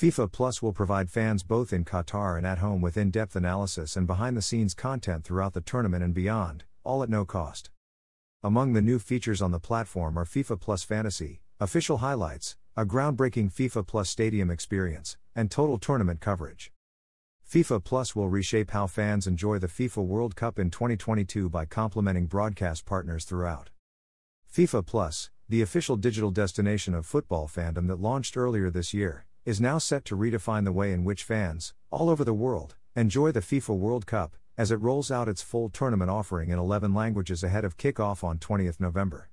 FIFA Plus will provide fans both in Qatar and at home with in depth analysis and behind the scenes content throughout the tournament and beyond, all at no cost. Among the new features on the platform are FIFA Plus Fantasy, official highlights, a groundbreaking FIFA Plus stadium experience, and total tournament coverage. FIFA Plus will reshape how fans enjoy the FIFA World Cup in 2022 by complementing broadcast partners throughout. FIFA Plus, the official digital destination of football fandom that launched earlier this year, is now set to redefine the way in which fans, all over the world, enjoy the FIFA World Cup, as it rolls out its full tournament offering in 11 languages ahead of kickoff on 20th November.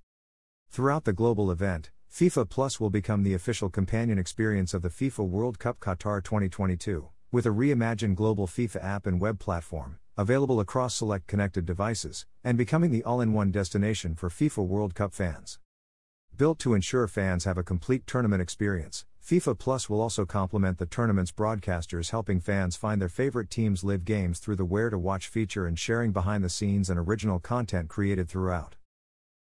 Throughout the global event, FIFA Plus will become the official companion experience of the FIFA World Cup Qatar 2022, with a reimagined global FIFA app and web platform, available across select connected devices, and becoming the all in one destination for FIFA World Cup fans. Built to ensure fans have a complete tournament experience, FIFA Plus will also complement the tournament's broadcasters, helping fans find their favorite teams' live games through the Where to Watch feature and sharing behind the scenes and original content created throughout.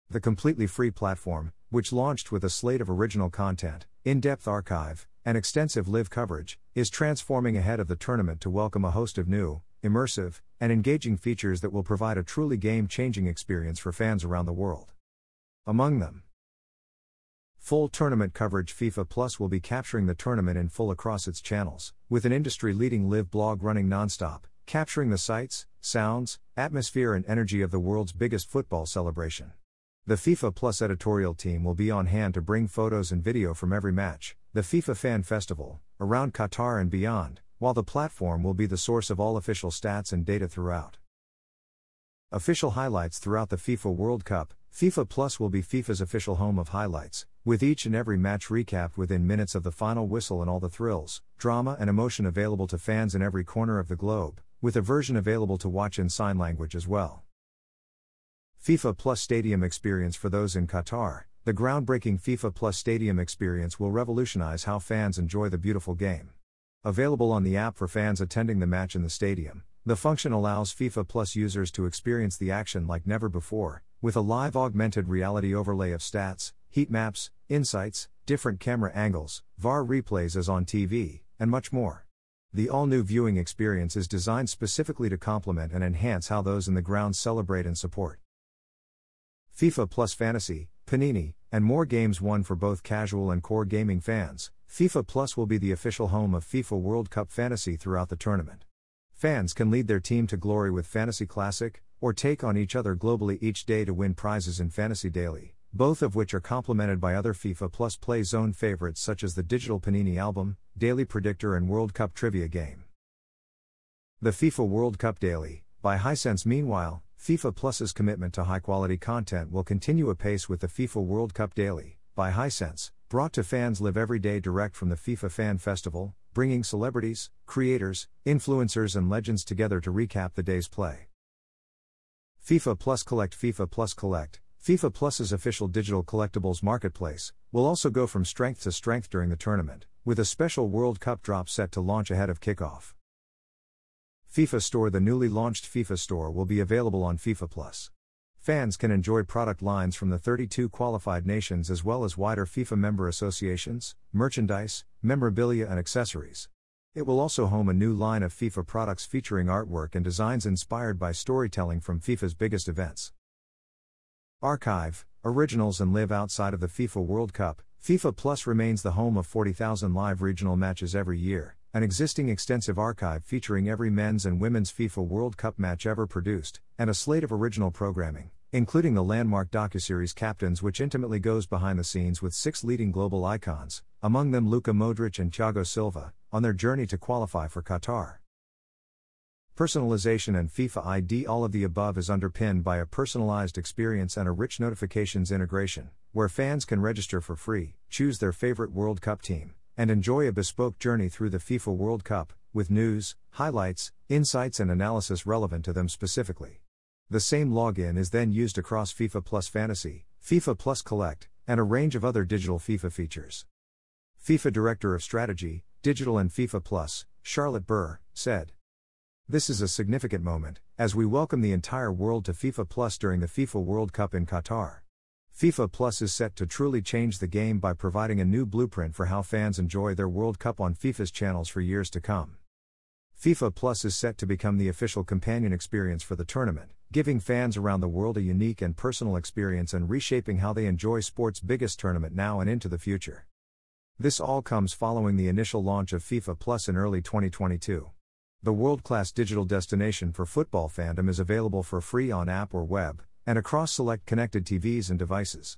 The completely free platform, which launched with a slate of original content, in depth archive, and extensive live coverage, is transforming ahead of the tournament to welcome a host of new, immersive, and engaging features that will provide a truly game changing experience for fans around the world. Among them, Full tournament coverage FIFA Plus will be capturing the tournament in full across its channels, with an industry leading live blog running nonstop, capturing the sights, sounds, atmosphere, and energy of the world's biggest football celebration. The FIFA Plus editorial team will be on hand to bring photos and video from every match, the FIFA Fan Festival, around Qatar and beyond, while the platform will be the source of all official stats and data throughout. Official highlights throughout the FIFA World Cup FIFA Plus will be FIFA's official home of highlights, with each and every match recapped within minutes of the final whistle and all the thrills, drama, and emotion available to fans in every corner of the globe, with a version available to watch in sign language as well. FIFA Plus Stadium Experience for those in Qatar. The groundbreaking FIFA Plus Stadium experience will revolutionize how fans enjoy the beautiful game. Available on the app for fans attending the match in the stadium, the function allows FIFA Plus users to experience the action like never before, with a live augmented reality overlay of stats, heat maps, insights, different camera angles, VAR replays as on TV, and much more. The all new viewing experience is designed specifically to complement and enhance how those in the ground celebrate and support. FIFA Plus Fantasy, Panini, and more games won for both casual and core gaming fans. FIFA Plus will be the official home of FIFA World Cup Fantasy throughout the tournament. Fans can lead their team to glory with Fantasy Classic, or take on each other globally each day to win prizes in Fantasy Daily, both of which are complemented by other FIFA Plus Play Zone favorites such as the Digital Panini Album, Daily Predictor, and World Cup Trivia Game. The FIFA World Cup Daily, by Hisense Meanwhile, FIFA Plus's commitment to high quality content will continue apace with the FIFA World Cup Daily, by Hisense, brought to fans live every day direct from the FIFA Fan Festival, bringing celebrities, creators, influencers, and legends together to recap the day's play. FIFA Plus Collect FIFA Plus Collect, FIFA Plus's official digital collectibles marketplace, will also go from strength to strength during the tournament, with a special World Cup drop set to launch ahead of kickoff. FIFA Store The newly launched FIFA Store will be available on FIFA Plus. Fans can enjoy product lines from the 32 qualified nations as well as wider FIFA member associations, merchandise, memorabilia, and accessories. It will also home a new line of FIFA products featuring artwork and designs inspired by storytelling from FIFA's biggest events. Archive, Originals, and live outside of the FIFA World Cup. FIFA Plus remains the home of 40,000 live regional matches every year, an existing extensive archive featuring every men's and women's FIFA World Cup match ever produced, and a slate of original programming, including the landmark docuseries Captains, which intimately goes behind the scenes with six leading global icons, among them Luka Modric and Thiago Silva, on their journey to qualify for Qatar. Personalization and FIFA ID All of the above is underpinned by a personalized experience and a rich notifications integration, where fans can register for free, choose their favorite World Cup team, and enjoy a bespoke journey through the FIFA World Cup, with news, highlights, insights, and analysis relevant to them specifically. The same login is then used across FIFA Plus Fantasy, FIFA Plus Collect, and a range of other digital FIFA features. FIFA Director of Strategy, Digital and FIFA Plus, Charlotte Burr, said. This is a significant moment, as we welcome the entire world to FIFA Plus during the FIFA World Cup in Qatar. FIFA Plus is set to truly change the game by providing a new blueprint for how fans enjoy their World Cup on FIFA's channels for years to come. FIFA Plus is set to become the official companion experience for the tournament, giving fans around the world a unique and personal experience and reshaping how they enjoy sport's biggest tournament now and into the future. This all comes following the initial launch of FIFA Plus in early 2022. The world class digital destination for football fandom is available for free on app or web, and across select connected TVs and devices.